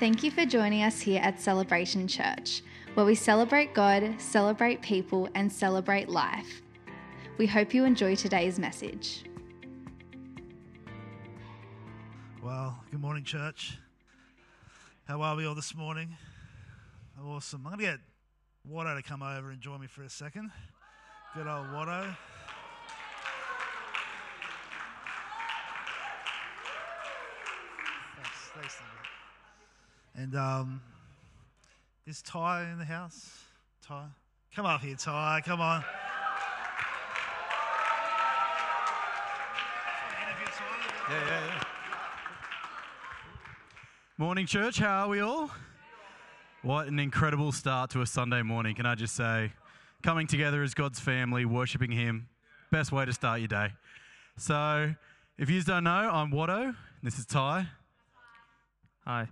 Thank you for joining us here at Celebration Church, where we celebrate God, celebrate people, and celebrate life. We hope you enjoy today's message. Well, good morning, church. How are we all this morning? Awesome. I'm going to get Watto to come over and join me for a second. Good old Watto. And um, is Ty in the house? Ty? Come up here, Ty. Come on. Yeah, yeah, yeah. Morning, church. How are we all? What an incredible start to a Sunday morning, can I just say? Coming together as God's family, worshiping Him, best way to start your day. So, if you don't know, I'm Watto. This is Ty. Hi.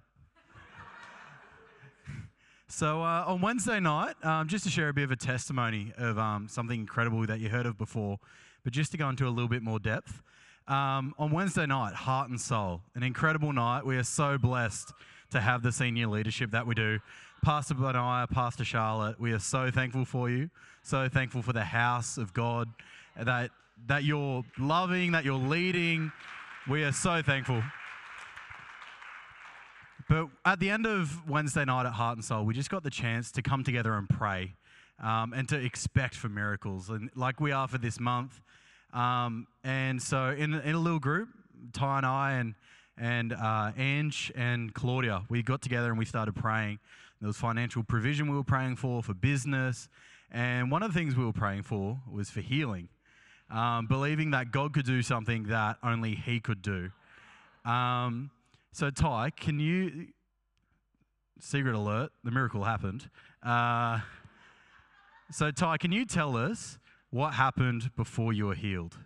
So, uh, on Wednesday night, um, just to share a bit of a testimony of um, something incredible that you heard of before, but just to go into a little bit more depth. Um, on Wednesday night, Heart and Soul, an incredible night. We are so blessed to have the senior leadership that we do. Pastor Benaiah, Pastor Charlotte, we are so thankful for you, so thankful for the house of God that, that you're loving, that you're leading. We are so thankful. But at the end of Wednesday night at Heart and Soul, we just got the chance to come together and pray um, and to expect for miracles, and like we are for this month. Um, and so, in, in a little group, Ty and I and and uh, Ange and Claudia, we got together and we started praying. There was financial provision we were praying for, for business, and one of the things we were praying for was for healing, um, believing that God could do something that only He could do. Um, so, Ty, can you? Secret alert: the miracle happened. Uh, so, Ty, can you tell us what happened before you were healed?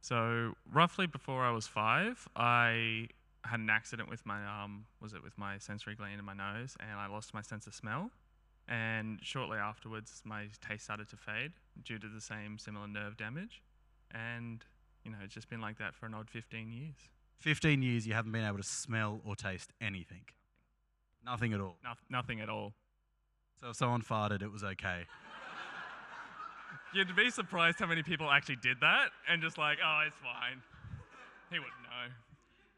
So roughly before I was five, I had an accident with my um, was it with my sensory gland in my nose, and I lost my sense of smell. And shortly afterwards, my taste started to fade due to the same similar nerve damage. And you know, it's just been like that for an odd 15 years. 15 years you haven't been able to smell or taste anything. Nothing at all. No, nothing at all. So if someone farted, it was okay. You'd be surprised how many people actually did that and just like, oh, it's fine. He wouldn't know.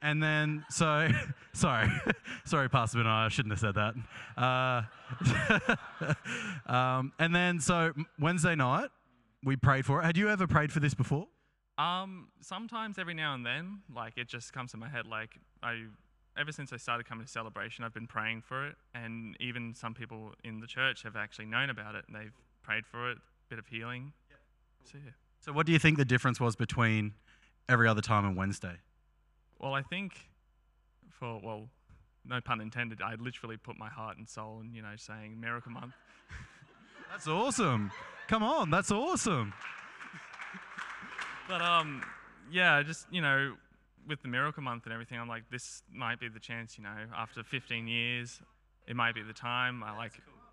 And then, so, sorry, sorry, Pastor Ben, I shouldn't have said that. Uh, um, and then, so Wednesday night, we prayed for it. Had you ever prayed for this before? Um, sometimes every now and then, like it just comes to my head. Like I, ever since I started coming to celebration, I've been praying for it, and even some people in the church have actually known about it and they've prayed for it. A bit of healing. So yeah. So, what do you think the difference was between every other time and Wednesday? Well, I think for well, no pun intended. I literally put my heart and soul in, you know, saying Miracle Month. That's awesome. Come on, that's awesome. But um, yeah, just you know, with the Miracle Month and everything, I'm like, this might be the chance. You know, after 15 years, it might be the time. I like.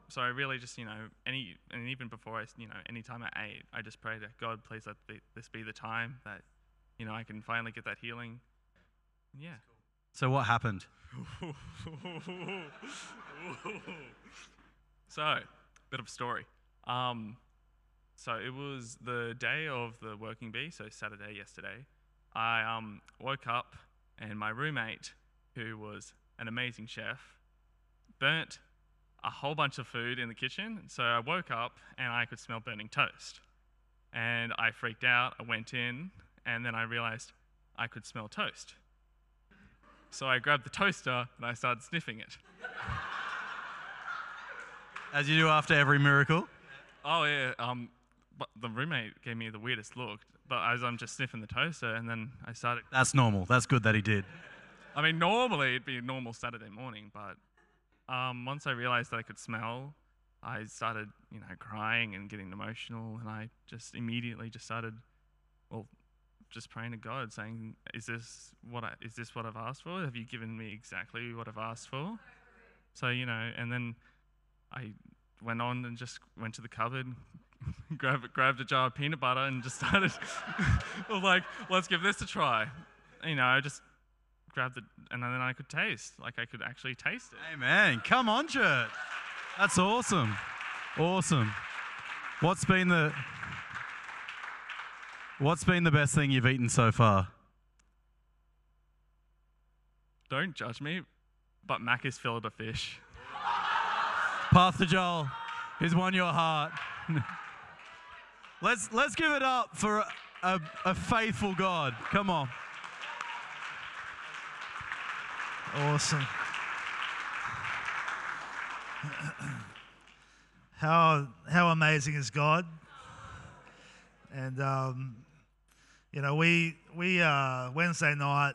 So I really just, you know, any and even before I, you know, any time I ate, I just prayed that God, please let the, this be the time that, you know, I can finally get that healing. Yeah. So, what happened? so, bit of a story. Um, so it was the day of the working bee, so Saturday yesterday. I um, woke up and my roommate, who was an amazing chef, burnt a whole bunch of food in the kitchen. So I woke up and I could smell burning toast. And I freaked out. I went in and then I realized I could smell toast. So I grabbed the toaster and I started sniffing it. As you do after every miracle? Oh yeah. Um, but the roommate gave me the weirdest look. But as I'm just sniffing the toaster, and then I started. That's normal. That's good that he did. I mean, normally it'd be a normal Saturday morning, but um, once I realized that I could smell, I started, you know, crying and getting emotional, and I just immediately just started, well, just praying to God, saying, "Is this what I, is this what I've asked for? Have you given me exactly what I've asked for?" So you know, and then I went on and just went to the cupboard, grabbed grabbed a jar of peanut butter, and just started. Like, "Let's give this a try." You know, I just grabbed the, and then I could taste. Like I could actually taste it. Amen. Come on, church. That's awesome. Awesome. What's been the What's been the best thing you've eaten so far? Don't judge me, but Macca's fillet of fish. Pastor Joel, he's won your heart. let's let's give it up for a, a, faithful God. Come on. Awesome. how how amazing is God? And um, you know, we we uh, Wednesday night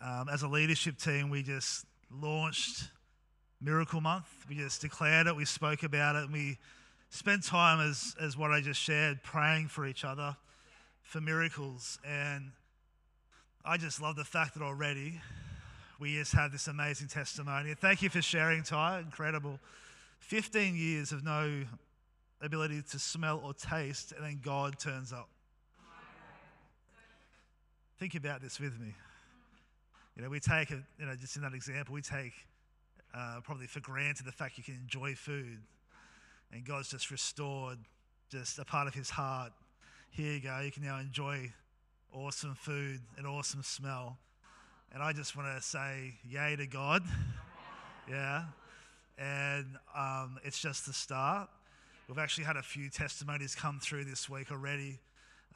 um, as a leadership team, we just launched Miracle Month. We just declared it. We spoke about it, and we spent time as as what I just shared, praying for each other for miracles. And I just love the fact that already we just had this amazing testimony. Thank you for sharing, Ty. Incredible. 15 years of no ability to smell or taste, and then God turns up. Think about this with me. You know, we take, a, you know, just in that example, we take uh, probably for granted the fact you can enjoy food. And God's just restored just a part of his heart. Here you go, you can now enjoy awesome food and awesome smell. And I just want to say, yay to God. Yeah. And um, it's just the start. We've actually had a few testimonies come through this week already.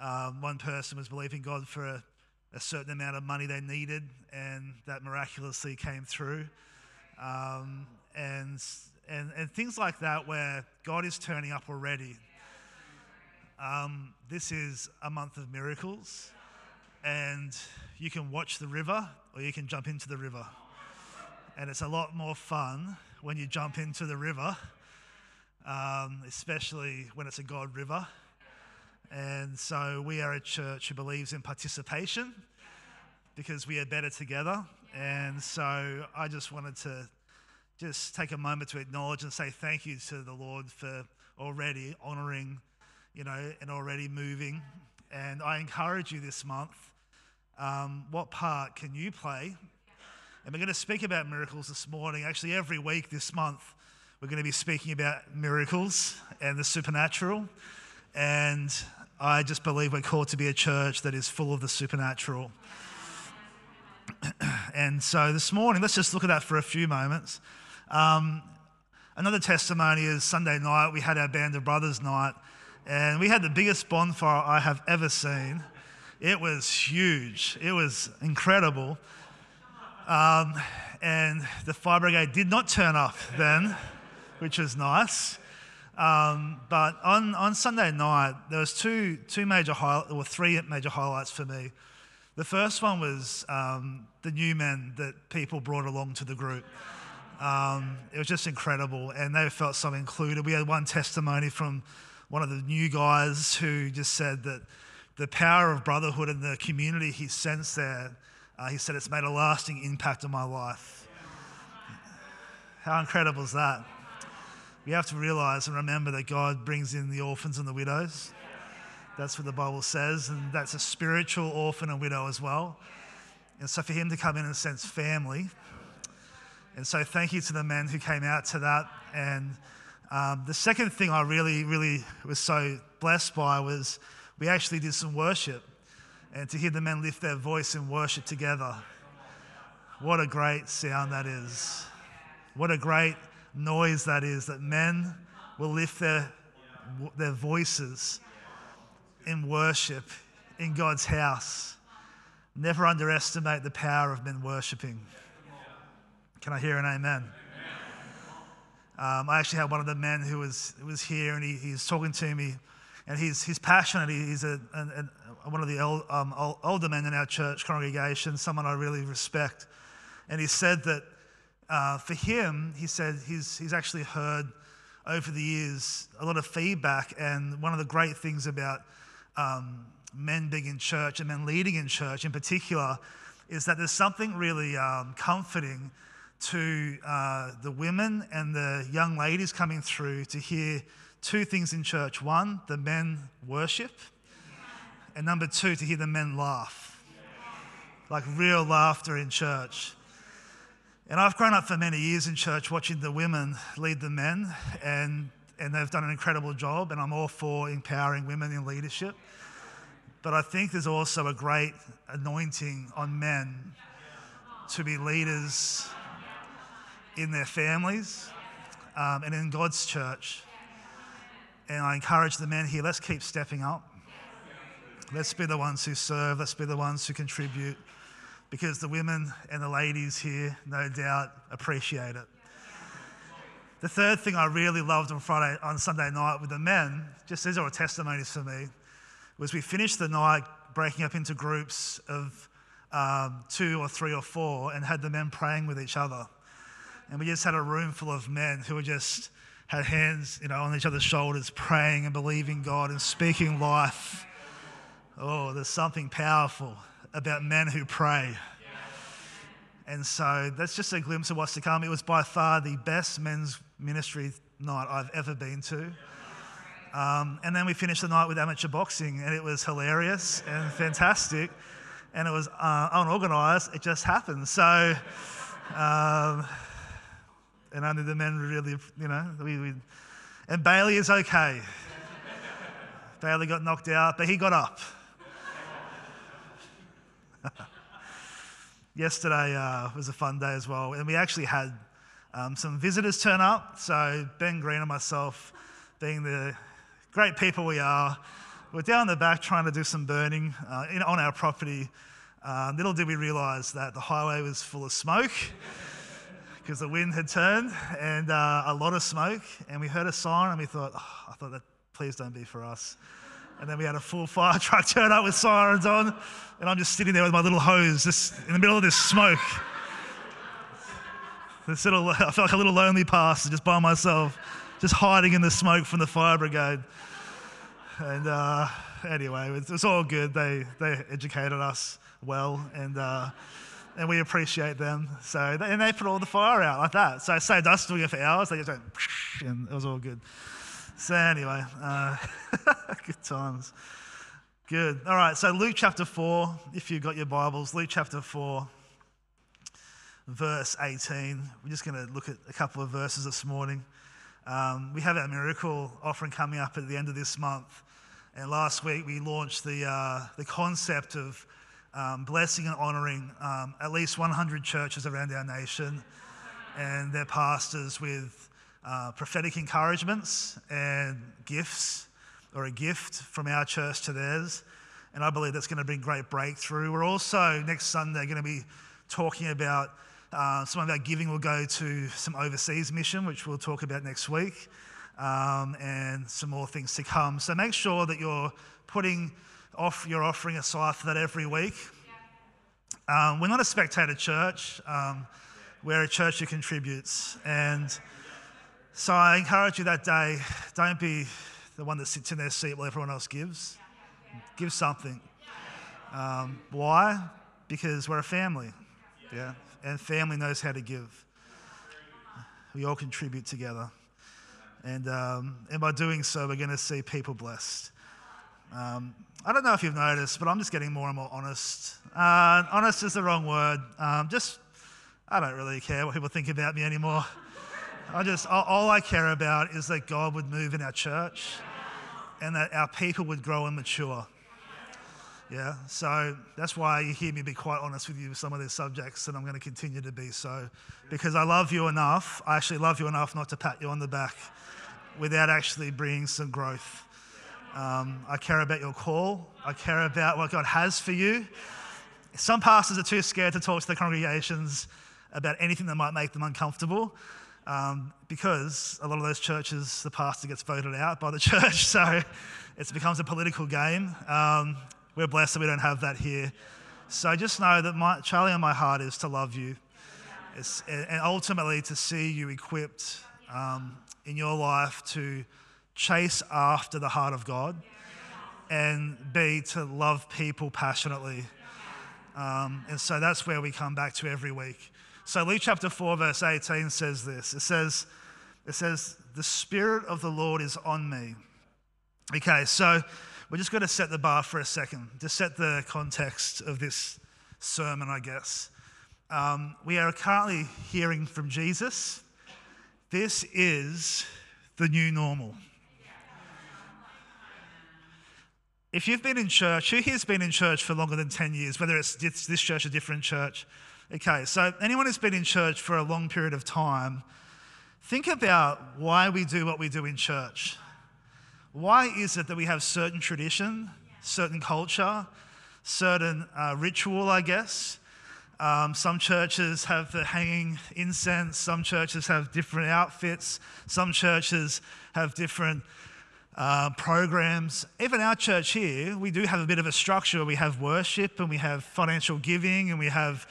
Um, one person was believing God for a, a, certain amount of money they needed, and that miraculously came through. Um, and, and, and things like that, where God is turning up already. Um, this is a month of miracles, and you can watch the river or you can jump into the river. And it's a lot more fun when you jump into the river, um, especially when it's a God river. And so we are a church who believes in participation because we are better together. And so I just wanted to just take a moment to acknowledge and say thank you to the Lord for already honoring, you know, and already moving. And I encourage you this month um, what part can you play? And we're going to speak about miracles this morning. Actually, every week this month, we're going to be speaking about miracles and the supernatural. And I just believe we're called to be a church that is full of the supernatural. and so this morning, let's just look at that for a few moments. Um, another testimony is Sunday night, we had our Band of Brothers night, and we had the biggest bonfire I have ever seen. It was huge, it was incredible. Um, and the fire brigade did not turn up then, which was nice. Um, but on, on Sunday night, there was two, two major highlights, or three major highlights for me. The first one was um, the new men that people brought along to the group. Um, it was just incredible, and they felt so included. We had one testimony from one of the new guys who just said that the power of brotherhood and the community he sensed there, uh, he said it's made a lasting impact on my life. How incredible is that? We have to realize and remember that God brings in the orphans and the widows. That's what the Bible says, and that's a spiritual orphan and widow as well. And so for him to come in and sense family. And so thank you to the men who came out to that. And um, the second thing I really, really was so blessed by was we actually did some worship and to hear the men lift their voice in worship together. What a great sound that is. What a great noise that is that men will lift their, their voices in worship in God's house. Never underestimate the power of men worshiping. Can I hear an amen? Um, I actually had one of the men who was, who was here and he, he was talking to me and he's, he's passionate. He's a, one of the old, um, older men in our church congregation, someone I really respect. And he said that uh, for him, he said he's, he's actually heard over the years a lot of feedback. And one of the great things about um, men being in church and men leading in church in particular is that there's something really um, comforting to uh, the women and the young ladies coming through to hear two things in church one, the men worship, and number two, to hear the men laugh. like real laughter in church. And I've grown up for many years in church watching the women lead the men, and, and they've done an incredible job, and I'm all for empowering women in leadership. But I think there's also a great anointing on men to be leaders in their families um, and in God's church. And I encourage the men here let's keep stepping up. Let's be the ones who serve, let's be the ones who contribute, because the women and the ladies here, no doubt, appreciate it. The third thing I really loved on Friday, on Sunday night with the men, just these are testimonies for me, was we finished the night breaking up into groups of um, two or three or four and had the men praying with each other. And we just had a room full of men who were just had hands, you know, on each other's shoulders, praying and believing God and speaking life. Oh, there's something powerful about men who pray. And so that's just a glimpse of what's to come. It was by far the best men's ministry night I've ever been to. Um, and then we finished the night with amateur boxing, and it was hilarious and fantastic. And it was uh, unorganized, it just happened. So, um, and only the men really, you know, we, we, and Bailey is okay. Bailey got knocked out, but he got up. Yesterday uh, was a fun day as well, and we actually had um, some visitors turn up. So Ben Green and myself, being the great people we are, we're down the back trying to do some burning uh, in, on our property. Uh, little did we realise that the highway was full of smoke because the wind had turned and uh, a lot of smoke. And we heard a siren and we thought, oh, I thought that please don't be for us. And then we had a full fire truck turn up with sirens on, and I'm just sitting there with my little hose, just in the middle of this smoke. This little, I felt like a little lonely pastor, just by myself, just hiding in the smoke from the fire brigade. And uh, anyway, it was, all good. They they educated us well, and uh, and we appreciate them. So and they put all the fire out like that. So it saved us doing it for hours. They just went, and it was all good. So, anyway, uh, good times. Good. All right, so Luke chapter 4, if you've got your Bibles, Luke chapter 4, verse 18. We're just going to look at a couple of verses this morning. Um, we have our miracle offering coming up at the end of this month. And last week we launched the, uh, the concept of um, blessing and honouring um, at least 100 churches around our nation and their pastors with uh, prophetic encouragements and gifts, or a gift from our church to theirs. And I believe that's going to bring great breakthrough. We're also next Sunday going to be talking about uh, some of our giving will go to some overseas mission, which we'll talk about next week, um, and some more things to come. So make sure that you're putting off your offering aside for that every week. Um, we're not a spectator church. Um, we're a church who contributes, and so I encourage you that day don't be the one that sits in their seat while everyone else gives. Give something. Um, why? Because we're a family. Yeah. And family knows how to give. We all contribute together. And, um, and by doing so, we're going to see people blessed. Um, I don't know if you've noticed, but I'm just getting more and more honest. Uh, honest is the wrong word. Um, just, I don't really care what people think about me anymore. I just, all I care about is that God would move in our church and that our people would grow and mature. Yeah, so that's why you hear me be quite honest with you with some of these subjects, and I'm going to continue to be so because I love you enough. I actually love you enough not to pat you on the back without actually bringing some growth. Um, I care about your call, I care about what God has for you. Some pastors are too scared to talk to the congregations about anything that might make them uncomfortable um, because a lot of those churches, the pastor gets voted out by the church, so it becomes a political game. Um, we're blessed that we don't have that here. So just know that my, Charlie on my heart is to love you it's, and ultimately to see you equipped um, in your life to chase after the heart of God and be to love people passionately. Um, and so that's where we come back to every week. So Luke chapter 4, verse 18 says this. It says, it says, the Spirit of the Lord is on me. Okay, so we're just going to set the bar for a second, to set the context of this sermon, I guess. Um, we are currently hearing from Jesus. This is the new normal. If you've been in church, who here's been in church for longer than 10 years, whether it's this church or different church? Okay, so anyone who's been in church for a long period of time, think about why we do what we do in church. Why is it that we have certain tradition, certain culture, certain uh, ritual, I guess? Um, some churches have the hanging incense, some churches have different outfits, some churches have different uh, programs. Even our church here, we do have a bit of a structure. We have worship and we have financial giving and we have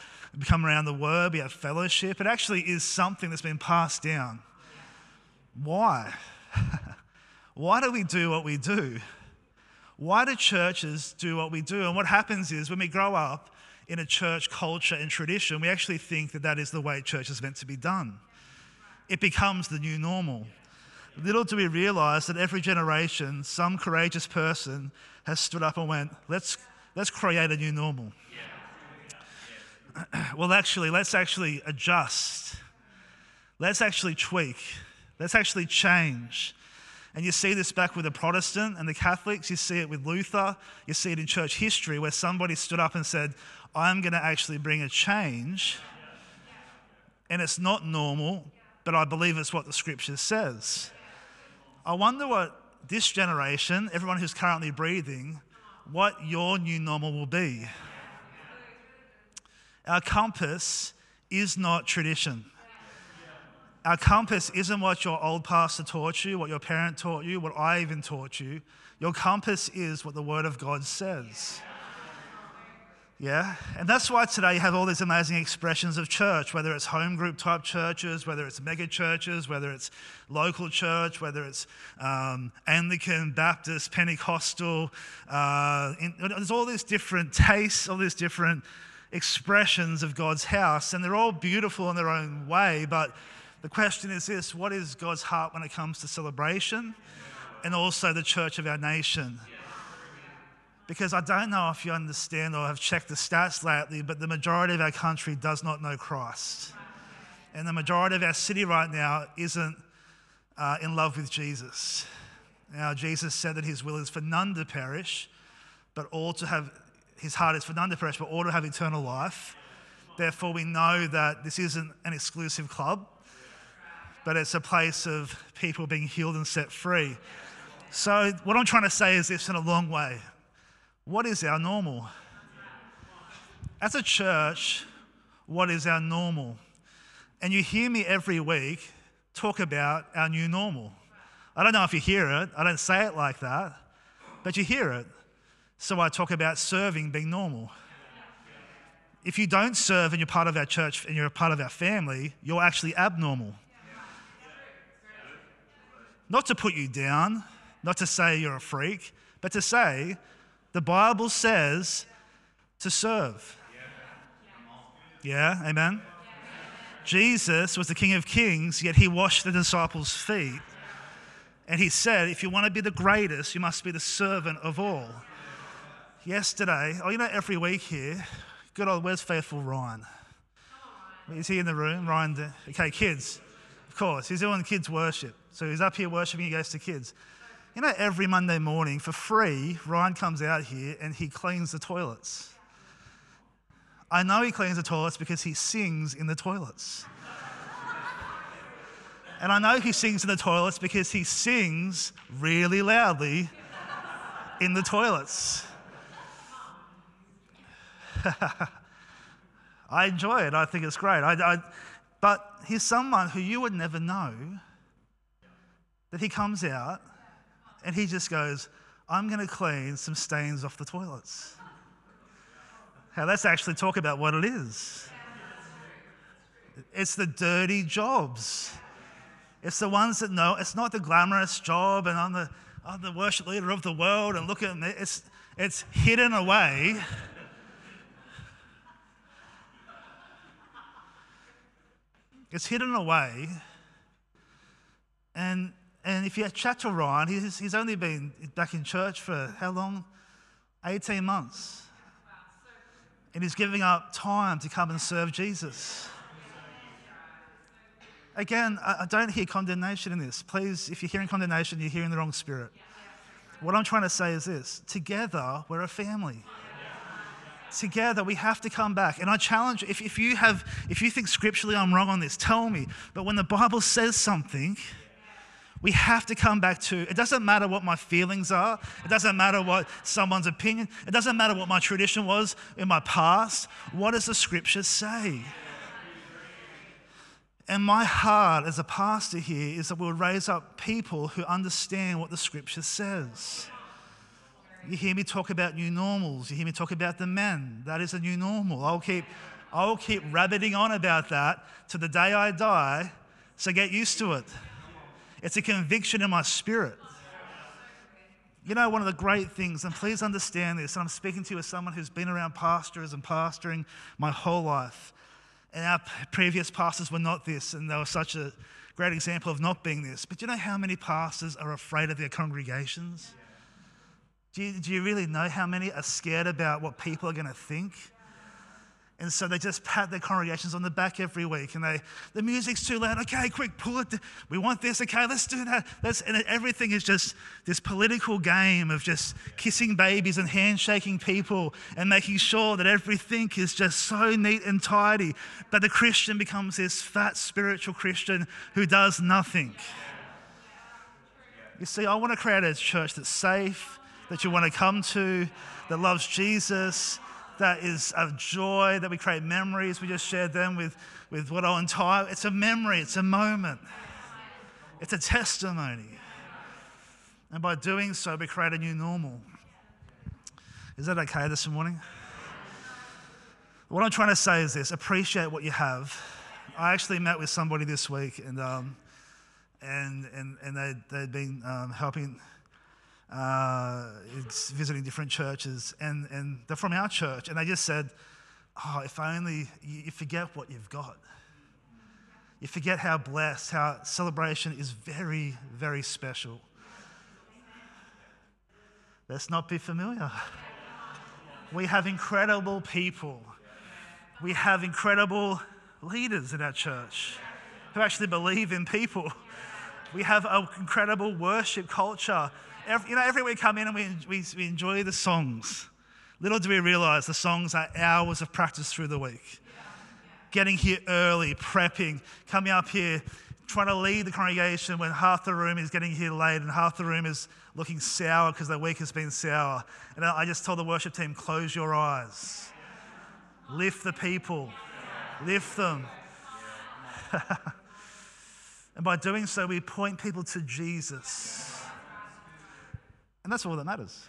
come around the word, we have fellowship. It actually is something that's been passed down. Why? Why do we do what we do? Why do churches do what we do? And what happens is when we grow up in a church culture and tradition, we actually think that that is the way church is meant to be done. It becomes the new normal. Little do we realize that every generation, some courageous person has stood up and went, let's, let's create a new normal. well, actually, let's actually adjust. Let's actually tweak. Let's actually change. And you see this back with the Protestant and the Catholics. You see it with Luther. You see it in church history where somebody stood up and said, I'm going to actually bring a change. And it's not normal, but I believe it's what the scripture says. I wonder what this generation, everyone who's currently breathing, what your new normal will be. Our compass is not tradition. Our compass isn't what your old pastor taught you, what your parent taught you, what I even taught you. Your compass is what the Word of God says. Yeah? And that's why today you have all these amazing expressions of church, whether it's home group type churches, whether it's mega churches, whether it's local church, whether it's um, Anglican, Baptist, Pentecostal. Uh, in, there's all these different tastes, all these different expressions of God's house, and they're all beautiful in their own way. But the question is this what is God's heart when it comes to celebration and also the church of our nation? Because I don't know if you understand or have checked the stats lately, but the majority of our country does not know Christ. And the majority of our city right now isn't uh, in love with Jesus. Now, Jesus said that his will is for none to perish, but all to have, his heart is for none to perish, but all to have eternal life. Therefore, we know that this isn't an exclusive club, but it's a place of people being healed and set free. So, what I'm trying to say is this in a long way what is our normal? As a church, what is our normal? And you hear me every week talk about our new normal. I don't know if you hear it, I don't say it like that, but you hear it. So I talk about serving being normal. If you don't serve and you're part of our church and you're a part of our family, you're actually abnormal. Not to put you down, not to say you're a freak, but to say the Bible says to serve. Yeah, amen? Jesus was the King of Kings, yet he washed the disciples' feet. And he said, if you want to be the greatest, you must be the servant of all. Yesterday, oh, you know, every week here, good old, where's faithful Ryan? Is he in the room? Ryan, okay, kids, of course, he's doing kids' worship. So he's up here worshiping, he goes to kids. You know, every Monday morning for free, Ryan comes out here and he cleans the toilets. I know he cleans the toilets because he sings in the toilets. and I know he sings in the toilets because he sings really loudly in the toilets. I enjoy it. I think it's great. I, I, but he's someone who you would never know that he comes out and he just goes, I'm going to clean some stains off the toilets. Now, let's actually talk about what it is. It's the dirty jobs. It's the ones that know it's not the glamorous job and I'm the, I'm the worship leader of the world and look at me. It's, it's hidden away. It's hidden away. And and if you chat to Ryan, he's, he's only been back in church for how long? 18 months. and he's giving up time to come and serve Jesus. Again, I don't hear condemnation in this. Please, if you're hearing condemnation, you're hearing the wrong spirit. What I'm trying to say is this together, we're a family. Together, we have to come back. And I challenge if, if you have, if you think scripturally I'm wrong on this, tell me. But when the Bible says something, we have to come back to it doesn't matter what my feelings are. It doesn't matter what someone's opinion. It doesn't matter what my tradition was in my past. What does the scripture say? And my heart as a pastor here is that we'll raise up people who understand what the scripture says. You hear me talk about new normals. You hear me talk about the men. That is a new normal. I'll keep i'll keep rabbiting on about that to the day i die so get used to it it's a conviction in my spirit. You know, one of the great things, and please understand this, and I'm speaking to you as someone who's been around pastors and pastoring my whole life. And our previous pastors were not this, and they were such a great example of not being this. But you know how many pastors are afraid of their congregations? Do you, do you really know how many are scared about what people are going to think? And so they just pat their congregations on the back every week. And they, the music's too loud. Okay, quick, pull it. We want this. Okay, let's do that. Let's, and everything is just this political game of just kissing babies and handshaking people and making sure that everything is just so neat and tidy. But the Christian becomes this fat spiritual Christian who does nothing. You see, I want to create a church that's safe, that you want to come to, that loves Jesus that is of joy, that we create memories. We just shared them with, with what our entire, it's a memory, it's a moment, it's a testimony. And by doing so, we create a new normal. Is that okay this morning? What I'm trying to say is this appreciate what you have. I actually met with somebody this week, and, um, and, and, and they, they'd been um, helping uh, visiting different churches, and, and they're from our church, and they just said, Oh, if only you forget what you've got. You forget how blessed, how celebration is very, very special. Let's not be familiar. We have incredible people. We have incredible leaders in our church who actually believe in people. We have an incredible worship culture every, you know, every week we come in and we, we, we enjoy the songs. Little do we realize the songs are hours of practice through the week. Getting here early, prepping, coming up here, trying to lead the congregation when half the room is getting here late and half the room is looking sour because their week has been sour. And I just told the worship team, close your eyes, lift the people, lift them. and by doing so, we point people to Jesus. And that's all that matters.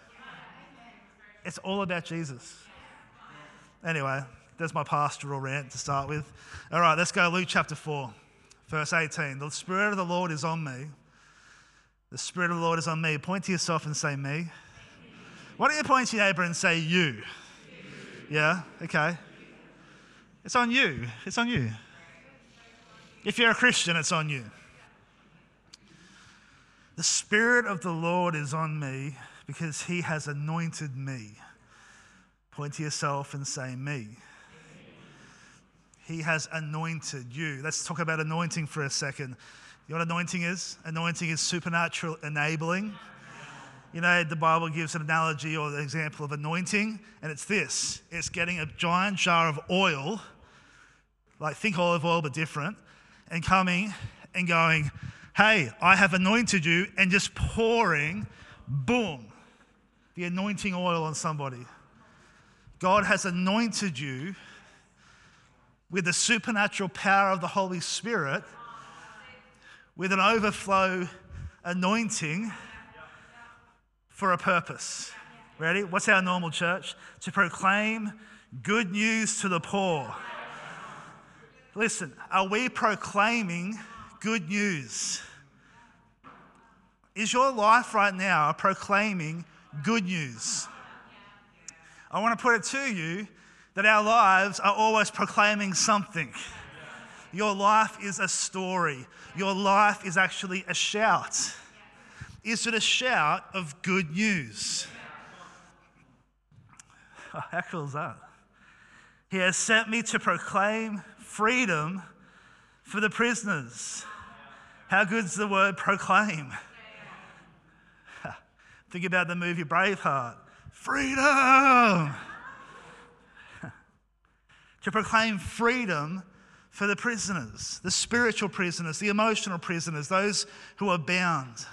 It's all about Jesus. Anyway, there's my pastoral rant to start with. All right, let's go Luke chapter 4, verse 18. The Spirit of the Lord is on me. The Spirit of the Lord is on me. Point to yourself and say, Me. Why don't you point to your neighbor and say, You? Yeah, okay. It's on you. It's on you. If you're a Christian, it's on you. The Spirit of the Lord is on me because he has anointed me. Point to yourself and say, Me. He has anointed you. Let's talk about anointing for a second. You know what anointing is? Anointing is supernatural enabling. You know, the Bible gives an analogy or an example of anointing, and it's this it's getting a giant jar of oil, like think olive oil but different, and coming and going, hey, I have anointed you, and just pouring, boom, the anointing oil on somebody. God has anointed you with the supernatural power of the Holy Spirit, with an overflow anointing for a purpose. Ready? What's our normal church? To proclaim good news to the poor. Listen, are we proclaiming good news. Is your life right now proclaiming good news? I want to put it to you that our lives are always proclaiming something. Your life is a story. Your life is actually a shout. Is it a shout of good news? How cool is that? He has sent me to proclaim freedom for the prisoners. How good's the word proclaim? Think about the movie Braveheart. Freedom! to proclaim freedom for the prisoners, the spiritual prisoners, the emotional prisoners, those who are bound,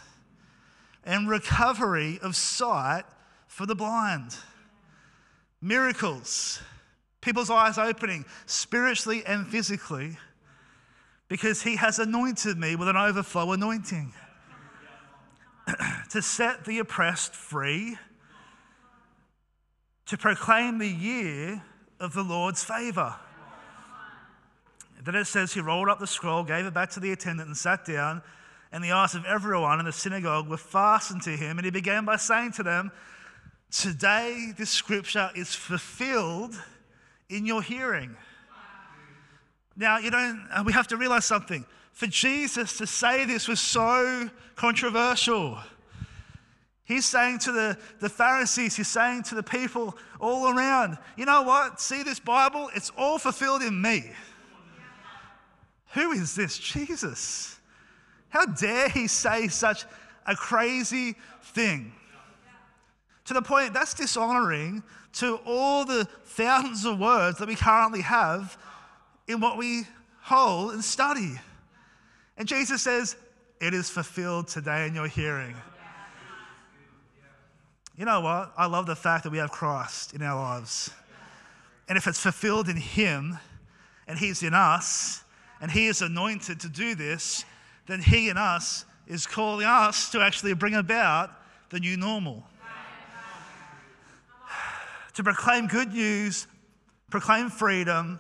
and recovery of sight for the blind. Miracles, people's eyes opening spiritually and physically because he has anointed me with an overflow anointing to set the oppressed free, to proclaim the year of the Lord's favor. Then it says he rolled up the scroll, gave it back to the attendant, and sat down. And the eyes of everyone in the synagogue were fastened to him. And he began by saying to them, Today this scripture is fulfilled in your hearing. Now, you don't, uh, we have to realize something. For Jesus to say this was so controversial. He's saying to the, the Pharisees, he's saying to the people all around, you know what? See this Bible? It's all fulfilled in me. Who is this Jesus? How dare he say such a crazy thing? To the point that's dishonoring to all the thousands of words that we currently have in what we hold and study. And Jesus says, It is fulfilled today in your hearing. You know what? I love the fact that we have Christ in our lives. And if it's fulfilled in Him and He's in us and He is anointed to do this, then He in us is calling us to actually bring about the new normal. to proclaim good news, proclaim freedom,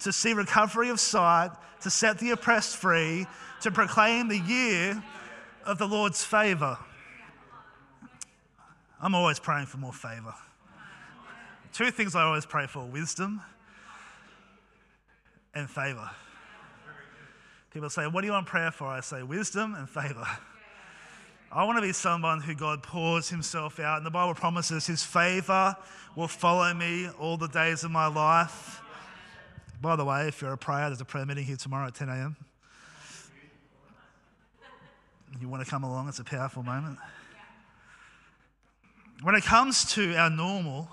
to see recovery of sight, to set the oppressed free, to proclaim the year of the Lord's favor. I'm always praying for more favor. Two things I always pray for wisdom and favor. People say, What do you want prayer for? I say, Wisdom and favor. I want to be someone who God pours himself out. And the Bible promises his favor will follow me all the days of my life. By the way, if you're a prayer, there's a prayer meeting here tomorrow at 10 a.m. You want to come along, it's a powerful moment. When it comes to our normal,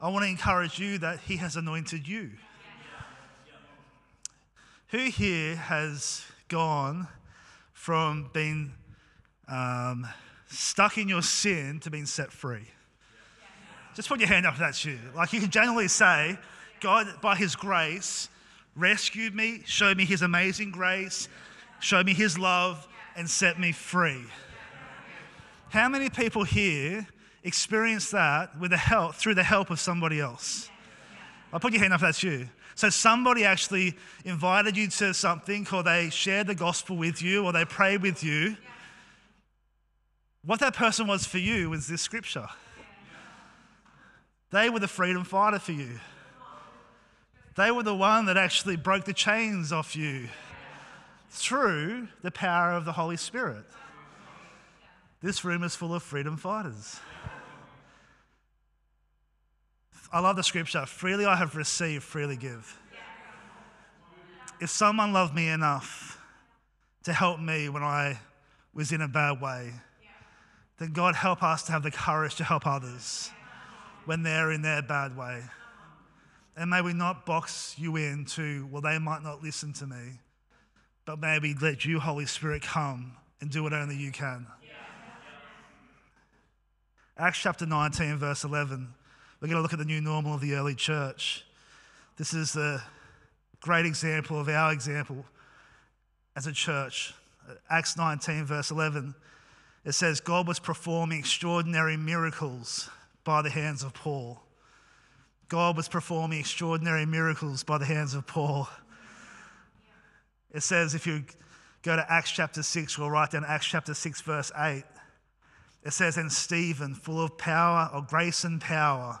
I want to encourage you that He has anointed you. Who here has gone from being um, stuck in your sin to being set free? Just put your hand up if that's you. Like you can generally say, God, by His grace, rescued me, showed me His amazing grace, showed me His love, and set me free. How many people here experience that with the help, through the help of somebody else? I'll put your hand up if that's you. So somebody actually invited you to something, or they shared the gospel with you, or they prayed with you. What that person was for you was this scripture. They were the freedom fighter for you. They were the one that actually broke the chains off you through the power of the Holy Spirit. This room is full of freedom fighters. I love the scripture freely I have received, freely give. If someone loved me enough to help me when I was in a bad way, then God help us to have the courage to help others when they're in their bad way. And may we not box you in into, well, they might not listen to me, but maybe let you, Holy Spirit, come and do what only you can. Acts chapter 19, verse 11. We're going to look at the new normal of the early church. This is the great example of our example as a church. Acts 19, verse 11. It says, God was performing extraordinary miracles by the hands of Paul. God was performing extraordinary miracles by the hands of Paul. It says, if you go to Acts chapter 6, we'll write down Acts chapter 6, verse 8. It says, And Stephen, full of power, or grace and power,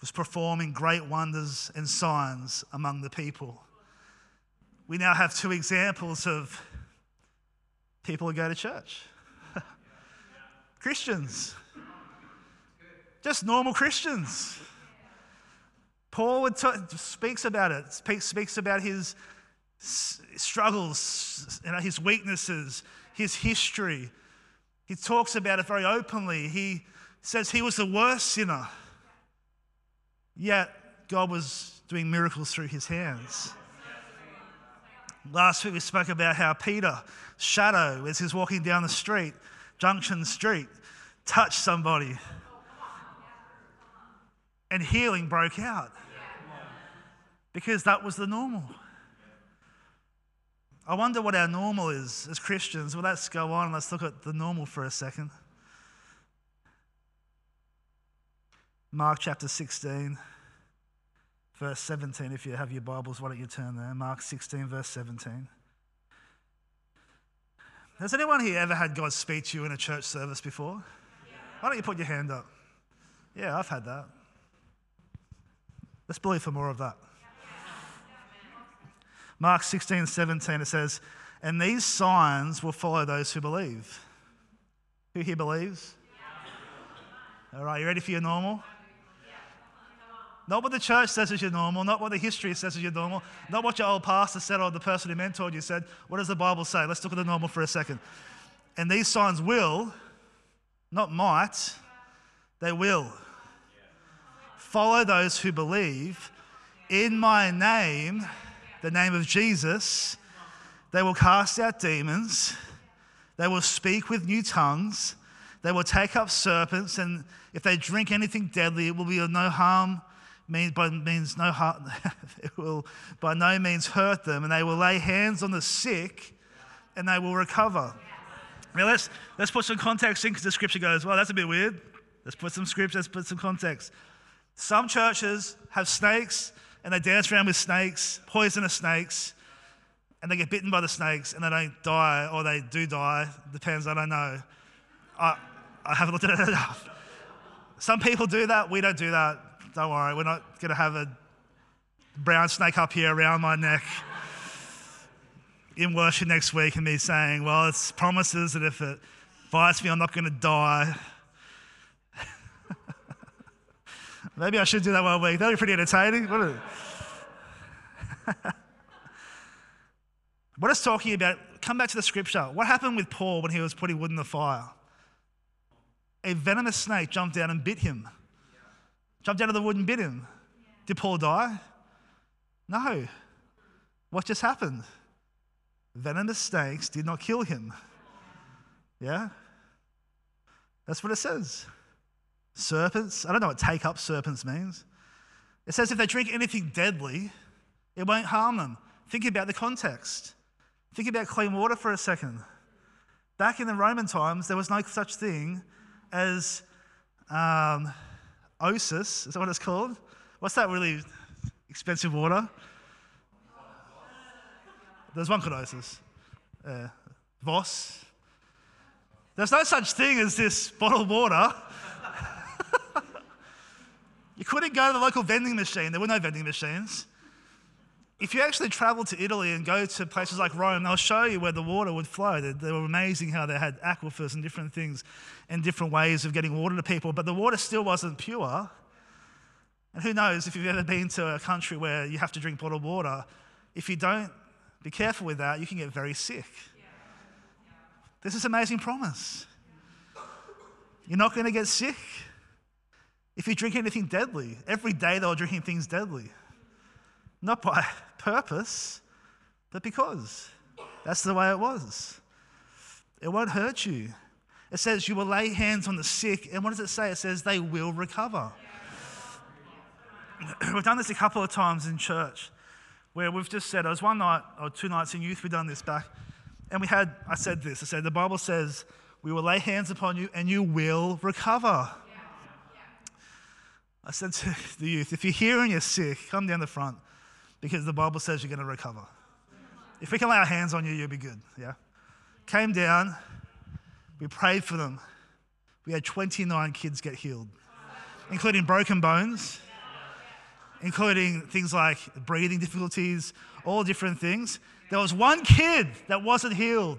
was performing great wonders and signs among the people. We now have two examples of people who go to church Christians, just normal Christians Paul would t- speaks about it, speaks, speaks about his struggles, you know, his weaknesses, his history. He talks about it very openly. He says he was the worst sinner, yet God was doing miracles through his hands. Last week we spoke about how Peter, shadow, as he's walking down the street, Junction Street, touched somebody and healing broke out because that was the normal. I wonder what our normal is as Christians. Well, let's go on and let's look at the normal for a second. Mark chapter 16, verse 17. If you have your Bibles, why don't you turn there? Mark 16, verse 17. Has anyone here ever had God speak to you in a church service before? Why don't you put your hand up? Yeah, I've had that. Let's believe for more of that. Mark 16, 17, it says, And these signs will follow those who believe. Who here believes? All right, you ready for your normal? Not what the church says is your normal, not what the history says is your normal, not what your old pastor said or the person who mentored you said. What does the Bible say? Let's look at the normal for a second. And these signs will, not might, they will follow those who believe in my name, the name of Jesus. They will cast out demons. They will speak with new tongues. They will take up serpents. And if they drink anything deadly, it will be of no harm means by means no harm, it will by no means hurt them, and they will lay hands on the sick, and they will recover. Now let's let's put some context in because the scripture goes, well, that's a bit weird. Let's put some scripture, let's put some context. Some churches have snakes and they dance around with snakes, poisonous snakes, and they get bitten by the snakes and they don't die, or they do die. Depends, I don't know. I, I haven't looked at it enough. Some people do that, we don't do that. Don't worry, we're not going to have a brown snake up here around my neck in worship next week and me saying, Well, it's promises that if it bites me, I'm not going to die. Maybe I should do that one week. That'd be pretty entertaining, wouldn't it? what it's talking about, come back to the scripture. What happened with Paul when he was putting wood in the fire? A venomous snake jumped down and bit him. Jumped out of the wood and bit him. Did Paul die? No. What just happened? Venomous snakes did not kill him. Yeah? That's what it says. Serpents, I don't know what take up serpents means. It says if they drink anything deadly, it won't harm them. Think about the context. Think about clean water for a second. Back in the Roman times, there was no such thing as um, osis. Is that what it's called? What's that really expensive water? There's one called osis. Uh, Voss. There's no such thing as this bottled water. You couldn't go to the local vending machine. There were no vending machines. If you actually travel to Italy and go to places like Rome, they'll show you where the water would flow. They, they were amazing how they had aquifers and different things and different ways of getting water to people, but the water still wasn't pure. And who knows if you've ever been to a country where you have to drink bottled water, if you don't be careful with that, you can get very sick. This is amazing promise. You're not going to get sick if you drink anything deadly. Every day they were drinking things deadly. Not by purpose, but because. That's the way it was. It won't hurt you. It says you will lay hands on the sick, and what does it say? It says they will recover. We've done this a couple of times in church where we've just said, it was one night or two nights in youth, we've done this back, and we had, I said this, I said, the Bible says, we will lay hands upon you and you will recover. I said to the youth, if you're here and you're sick, come down the front because the Bible says you're going to recover. If we can lay our hands on you, you'll be good. Yeah? Came down, we prayed for them. We had 29 kids get healed, including broken bones, including things like breathing difficulties, all different things. There was one kid that wasn't healed.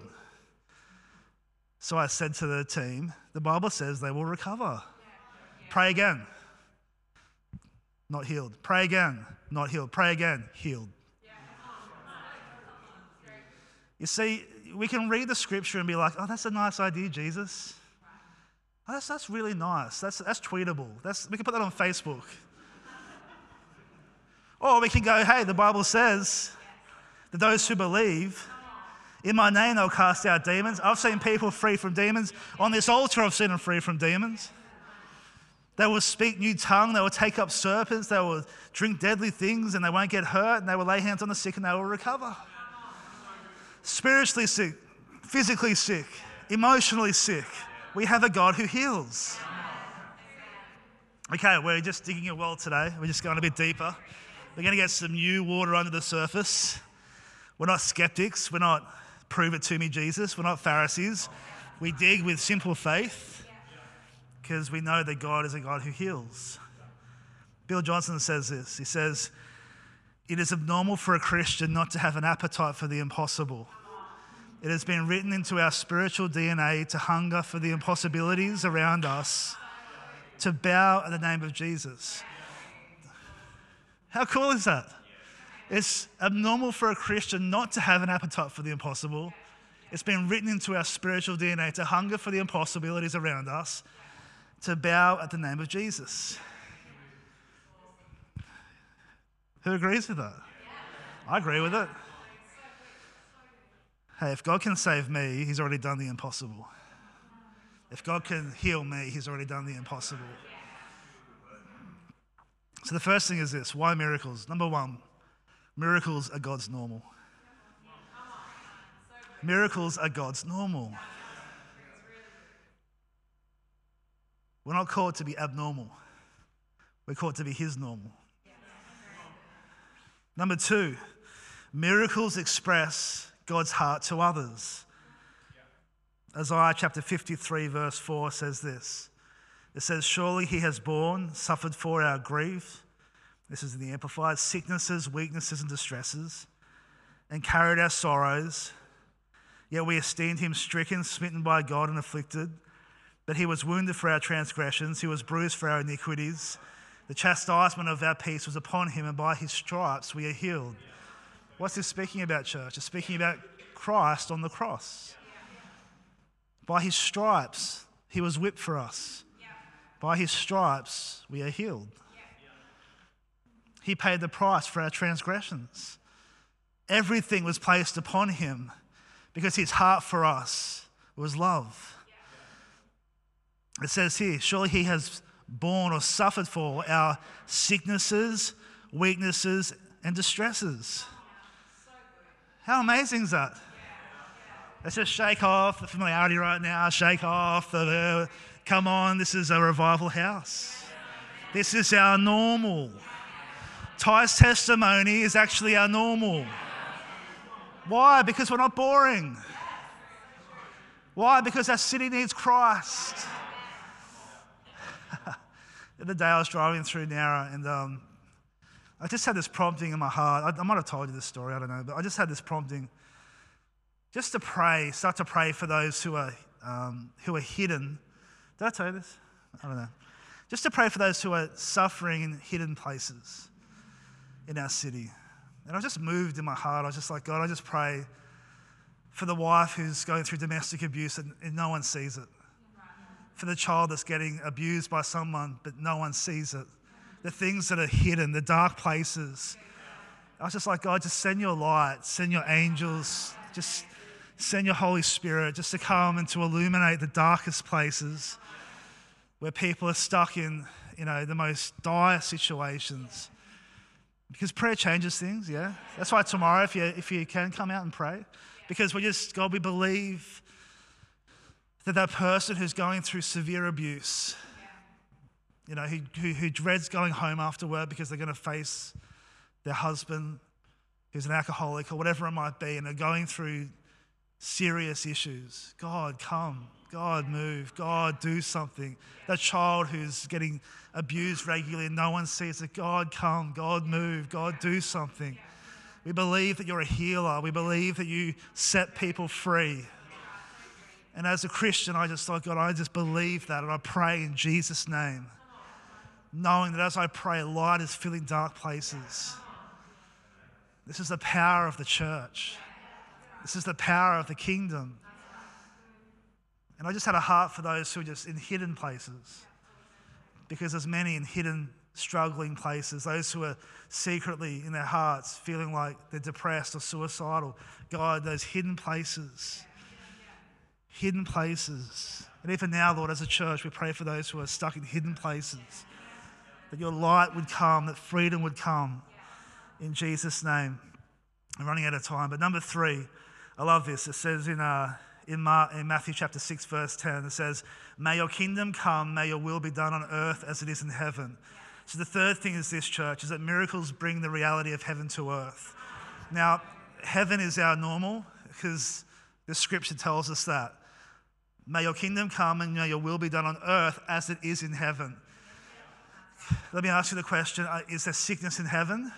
So I said to the team, the Bible says they will recover. Pray again. Not healed. Pray again, not healed. Pray again, healed. You see, we can read the scripture and be like, oh, that's a nice idea, Jesus. Oh, that's, that's really nice. That's, that's tweetable. That's, we can put that on Facebook. or we can go, hey, the Bible says that those who believe, in my name they'll cast out demons. I've seen people free from demons. On this altar, I've seen them free from demons. They will speak new tongue. They will take up serpents. They will drink deadly things and they won't get hurt. And they will lay hands on the sick and they will recover. Spiritually sick, physically sick, emotionally sick. We have a God who heals. Okay, we're just digging a well today. We're just going a bit deeper. We're going to get some new water under the surface. We're not skeptics. We're not prove it to me, Jesus. We're not Pharisees. We dig with simple faith because we know that God is a God who heals. Bill Johnson says this. He says, It is abnormal for a Christian not to have an appetite for the impossible. It has been written into our spiritual DNA to hunger for the impossibilities around us, to bow at the name of Jesus. How cool is that? It's abnormal for a Christian not to have an appetite for the impossible. It's been written into our spiritual DNA to hunger for the impossibilities around us, to bow at the name of Jesus. Who agrees with that? I agree with it. Hey, if God can save me, He's already done the impossible. If God can heal me, He's already done the impossible. So the first thing is this why miracles? Number one, miracles are God's normal. Miracles are God's normal. We're not called to be abnormal, we're called to be His normal. Number two, miracles express God's heart to others. Isaiah chapter 53, verse 4 says this It says, Surely he has borne, suffered for our grief. This is in the Amplified sicknesses, weaknesses, and distresses, and carried our sorrows. Yet we esteemed him stricken, smitten by God, and afflicted. But he was wounded for our transgressions, he was bruised for our iniquities. The chastisement of our peace was upon him, and by his stripes we are healed. What's this speaking about, church? It's speaking about Christ on the cross. By his stripes, he was whipped for us. By his stripes, we are healed. He paid the price for our transgressions. Everything was placed upon him because his heart for us was love. It says here, surely he has borne or suffered for our sicknesses, weaknesses, and distresses. How amazing is that? Let's just shake off the familiarity right now, shake off the, come on, this is a revival house. This is our normal. Ty's testimony is actually our normal. Why? Because we're not boring. Why? Because our city needs Christ. The other day I was driving through Nara and um, I just had this prompting in my heart. I, I might have told you this story, I don't know, but I just had this prompting just to pray, start to pray for those who are, um, who are hidden. Did I tell you this? I don't know. Just to pray for those who are suffering in hidden places in our city. And I was just moved in my heart. I was just like, God, I just pray for the wife who's going through domestic abuse and, and no one sees it. For the child that's getting abused by someone, but no one sees it the things that are hidden, the dark places. I was just like, God, just send your light, send your angels, just send your Holy Spirit just to come and to illuminate the darkest places where people are stuck in, you know, the most dire situations. Because prayer changes things, yeah. That's why tomorrow, if you if you can come out and pray, because we just God, we believe that that person who's going through severe abuse, you know, who, who, who dreads going home after work because they're going to face their husband who's an alcoholic or whatever it might be, and they're going through serious issues. God, come. God, move. God, do something. That child who's getting abused regularly and no one sees it. God, come. God, move. God, do something. We believe that you're a healer. We believe that you set people free. And as a Christian, I just thought, God, I just believe that and I pray in Jesus' name knowing that as I pray, light is filling dark places. This is the power of the church. This is the power of the kingdom. And I just had a heart for those who are just in hidden places. Because there's many in hidden, struggling places, those who are secretly in their hearts feeling like they're depressed or suicidal. God, those hidden places. Hidden places. And even now, Lord, as a church, we pray for those who are stuck in hidden places. That your light would come, that freedom would come. In Jesus' name. I'm running out of time. But number three, I love this. It says in, uh, in, Mar- in Matthew chapter 6, verse 10, it says, May your kingdom come, may your will be done on earth as it is in heaven. So the third thing is this, church, is that miracles bring the reality of heaven to earth. Now, heaven is our normal because the scripture tells us that. May your kingdom come and may your will be done on earth as it is in heaven. Let me ask you the question uh, Is there sickness in heaven?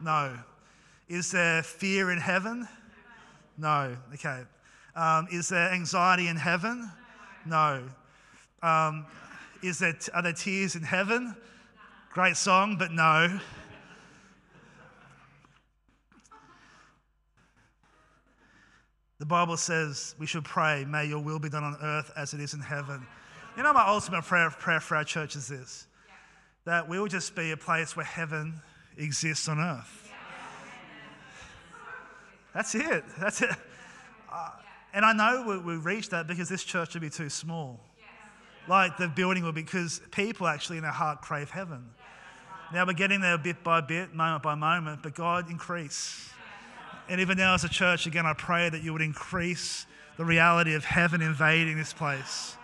No. Is there fear in heaven? No. Okay. Um, is there anxiety in heaven? No. Um, is there are there tears in heaven? Great song, but no. The Bible says we should pray, may your will be done on earth as it is in heaven. You know, my ultimate prayer, prayer for our church is this that we will just be a place where heaven exists on earth. That's it. That's it. Uh, and I know we, we reached that because this church would be too small. Like the building will be, because people actually in their heart crave heaven. Now we're getting there bit by bit, moment by moment, but God increase. And even now as a church, again, I pray that you would increase the reality of heaven invading this place.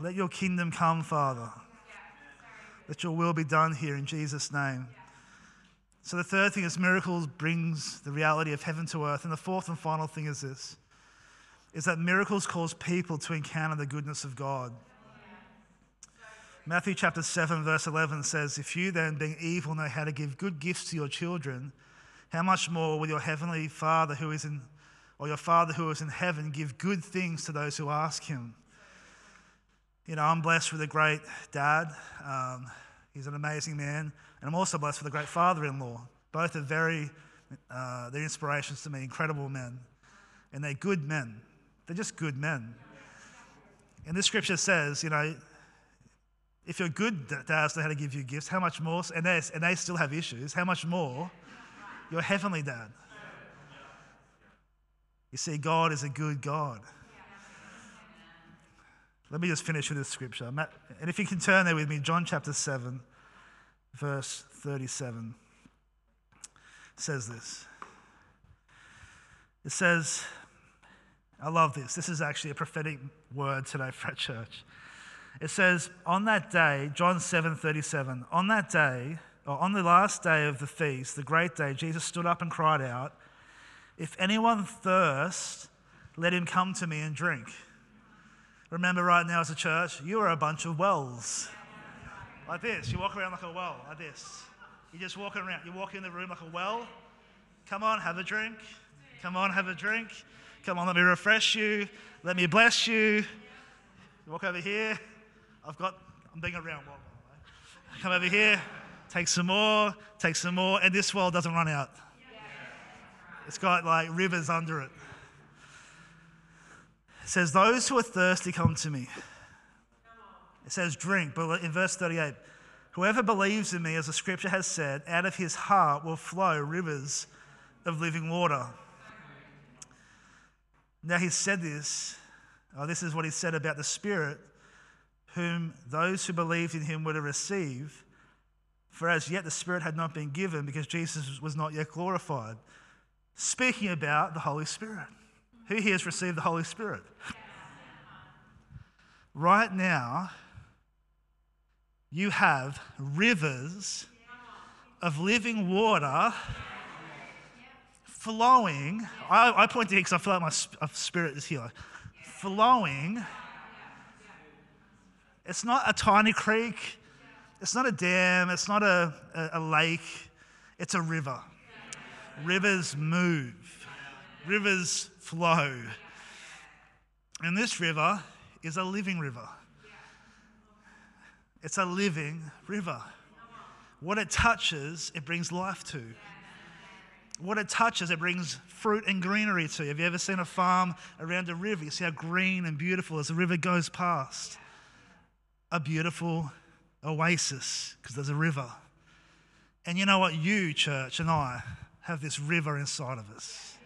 Let your kingdom come, Father. Let your will be done here in Jesus' name. So the third thing is miracles brings the reality of heaven to earth. And the fourth and final thing is this is that miracles cause people to encounter the goodness of God. Matthew chapter 7 verse 11 says, "If you then being evil know how to give good gifts to your children, how much more will your heavenly Father who is in or your Father who is in heaven give good things to those who ask him?" You know, I'm blessed with a great dad. Um, he's an amazing man. And I'm also blessed with a great father in law. Both are very, uh, they're inspirations to me, incredible men. And they're good men. They're just good men. And this scripture says, you know, if your good dads know how to give you gifts, how much more, and they, and they still have issues, how much more your heavenly dad? You see, God is a good God. Let me just finish with this scripture. And if you can turn there with me, John chapter 7, verse 37 says this. It says, I love this. This is actually a prophetic word today for our church. It says, on that day, John 7 37, on that day, Uh, on the last day of the feast, the great day, Jesus stood up and cried out, If anyone thirst, let him come to me and drink. Remember, right now as a church, you are a bunch of wells. Like this. You walk around like a well, like this. You just walk around. You walk in the room like a well. Come on, have a drink. Come on, have a drink. Come on, let me refresh you. Let me bless you. You walk over here. I've got, I'm being around. Come over here. Take some more. Take some more. And this well doesn't run out. It's got like rivers under it. It says, Those who are thirsty come to me. It says, Drink. But in verse 38, whoever believes in me, as the scripture has said, out of his heart will flow rivers of living water. Now he said this, oh, this is what he said about the Spirit, whom those who believed in him were to receive. For as yet the Spirit had not been given because Jesus was not yet glorified. Speaking about the Holy Spirit. Who here has received the Holy Spirit? Right now, you have rivers of living water flowing. I, I point to here because I feel like my uh, spirit is here. Flowing. It's not a tiny creek. It's not a dam. It's not a, a, a lake. It's a river. Rivers move. Rivers flow. And this river is a living river. It's a living river. What it touches, it brings life to. What it touches, it brings fruit and greenery to. Have you ever seen a farm around a river? You see how green and beautiful as the river goes past. A beautiful oasis because there's a river. And you know what? You, church, and I have this river inside of us.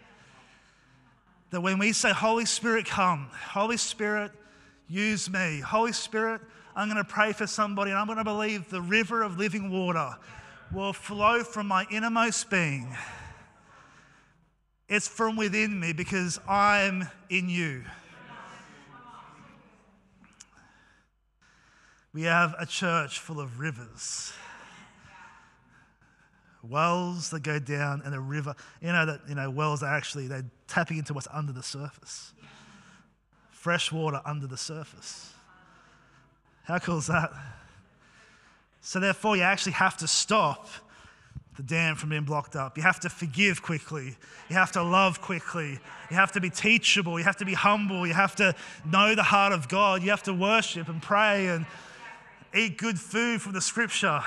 That when we say, Holy Spirit, come, Holy Spirit, use me, Holy Spirit, I'm going to pray for somebody and I'm going to believe the river of living water will flow from my innermost being. It's from within me because I'm in you. We have a church full of rivers. Wells that go down and a river. You know that you know wells are actually they're tapping into what's under the surface. Fresh water under the surface. How cool is that? So therefore you actually have to stop the dam from being blocked up. You have to forgive quickly. You have to love quickly. You have to be teachable. You have to be humble. You have to know the heart of God. You have to worship and pray and eat good food from the scripture.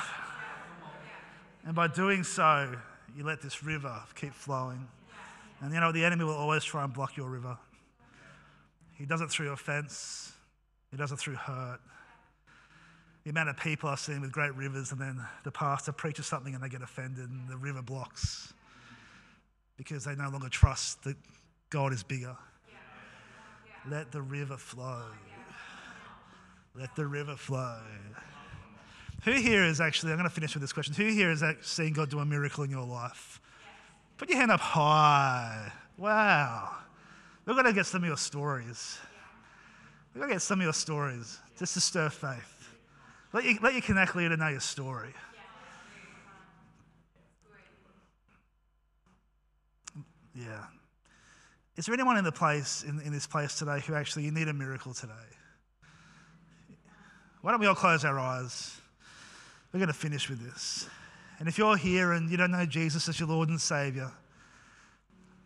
And by doing so, you let this river keep flowing. And you know, the enemy will always try and block your river. He does it through offense, he does it through hurt. The amount of people I've seen with great rivers, and then the pastor preaches something and they get offended, and the river blocks because they no longer trust that God is bigger. Let the river flow. Let the river flow. Who here is actually, I'm going to finish with this question. Who here has seen God do a miracle in your life? Put your hand up high. Wow. We're going to get some of your stories. We're going to get some of your stories just to stir faith. Let you, let you connect leader know your story. Yeah. Is there anyone in the place, in, in this place today, who actually you need a miracle today? Why don't we all close our eyes? We're going to finish with this. And if you're here and you don't know Jesus as your Lord and Savior,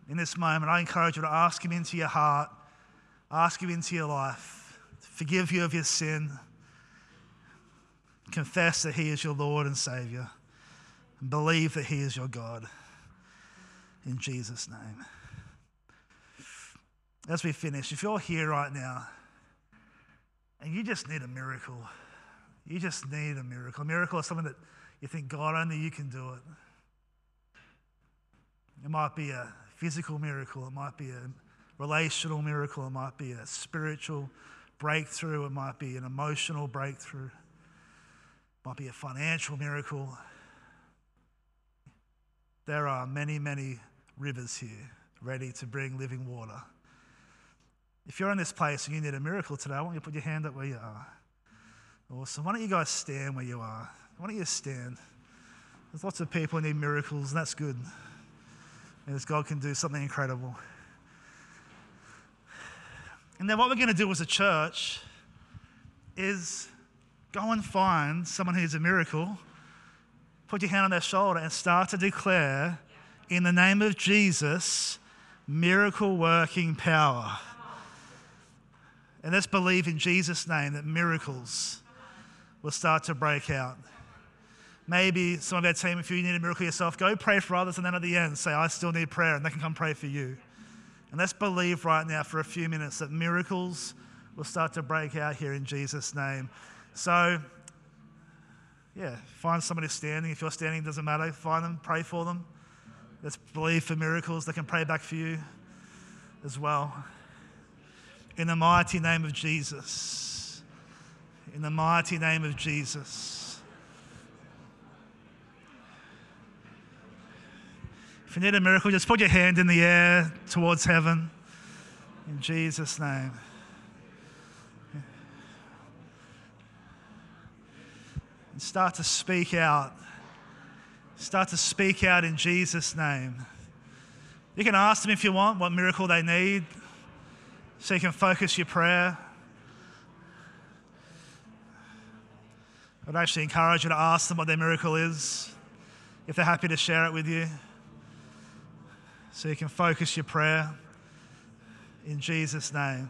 in this moment, I encourage you to ask Him into your heart, ask Him into your life, forgive you of your sin, confess that He is your Lord and Savior, and believe that He is your God. In Jesus' name. As we finish, if you're here right now, and you just need a miracle. You just need a miracle. A miracle is something that you think, God, only you can do it. It might be a physical miracle, it might be a relational miracle, it might be a spiritual breakthrough, it might be an emotional breakthrough, it might be a financial miracle. There are many, many rivers here ready to bring living water. If you're in this place and you need a miracle today, I want you to put your hand up where you are. Awesome. Why don't you guys stand where you are? Why don't you stand? There's lots of people who need miracles, and that's good. Because God can do something incredible. And then what we're going to do as a church is go and find someone who needs a miracle, put your hand on their shoulder, and start to declare, in the name of Jesus, miracle working power. And let's believe in Jesus' name that miracles will start to break out. Maybe some of our team, if you need a miracle yourself, go pray for others and then at the end say, I still need prayer, and they can come pray for you. And let's believe right now for a few minutes that miracles will start to break out here in Jesus' name. So, yeah, find somebody standing. If you're standing, doesn't matter. Find them, pray for them. Let's believe for miracles. They can pray back for you as well. In the mighty name of Jesus. In the mighty name of Jesus. If you need a miracle, just put your hand in the air towards heaven. In Jesus' name. And start to speak out. Start to speak out in Jesus' name. You can ask them if you want what miracle they need so you can focus your prayer. I'd actually encourage you to ask them what their miracle is, if they're happy to share it with you, so you can focus your prayer in Jesus' name.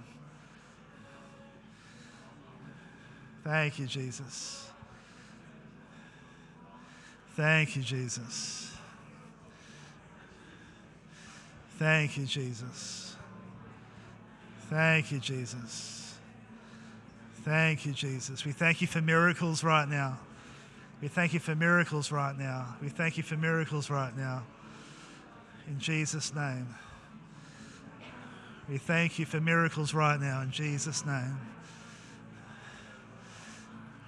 Thank you, Jesus. Thank you, Jesus. Thank you, Jesus. Thank you, Jesus. Thank you, Jesus. We thank you for miracles right now. We thank you for miracles right now. We thank you for miracles right now. In Jesus' name. We thank you for miracles right now in Jesus' name.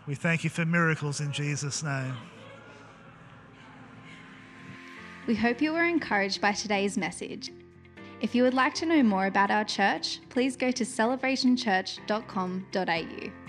We thank you for miracles in Jesus' name. We hope you were encouraged by today's message. If you would like to know more about our church, please go to celebrationchurch.com.au.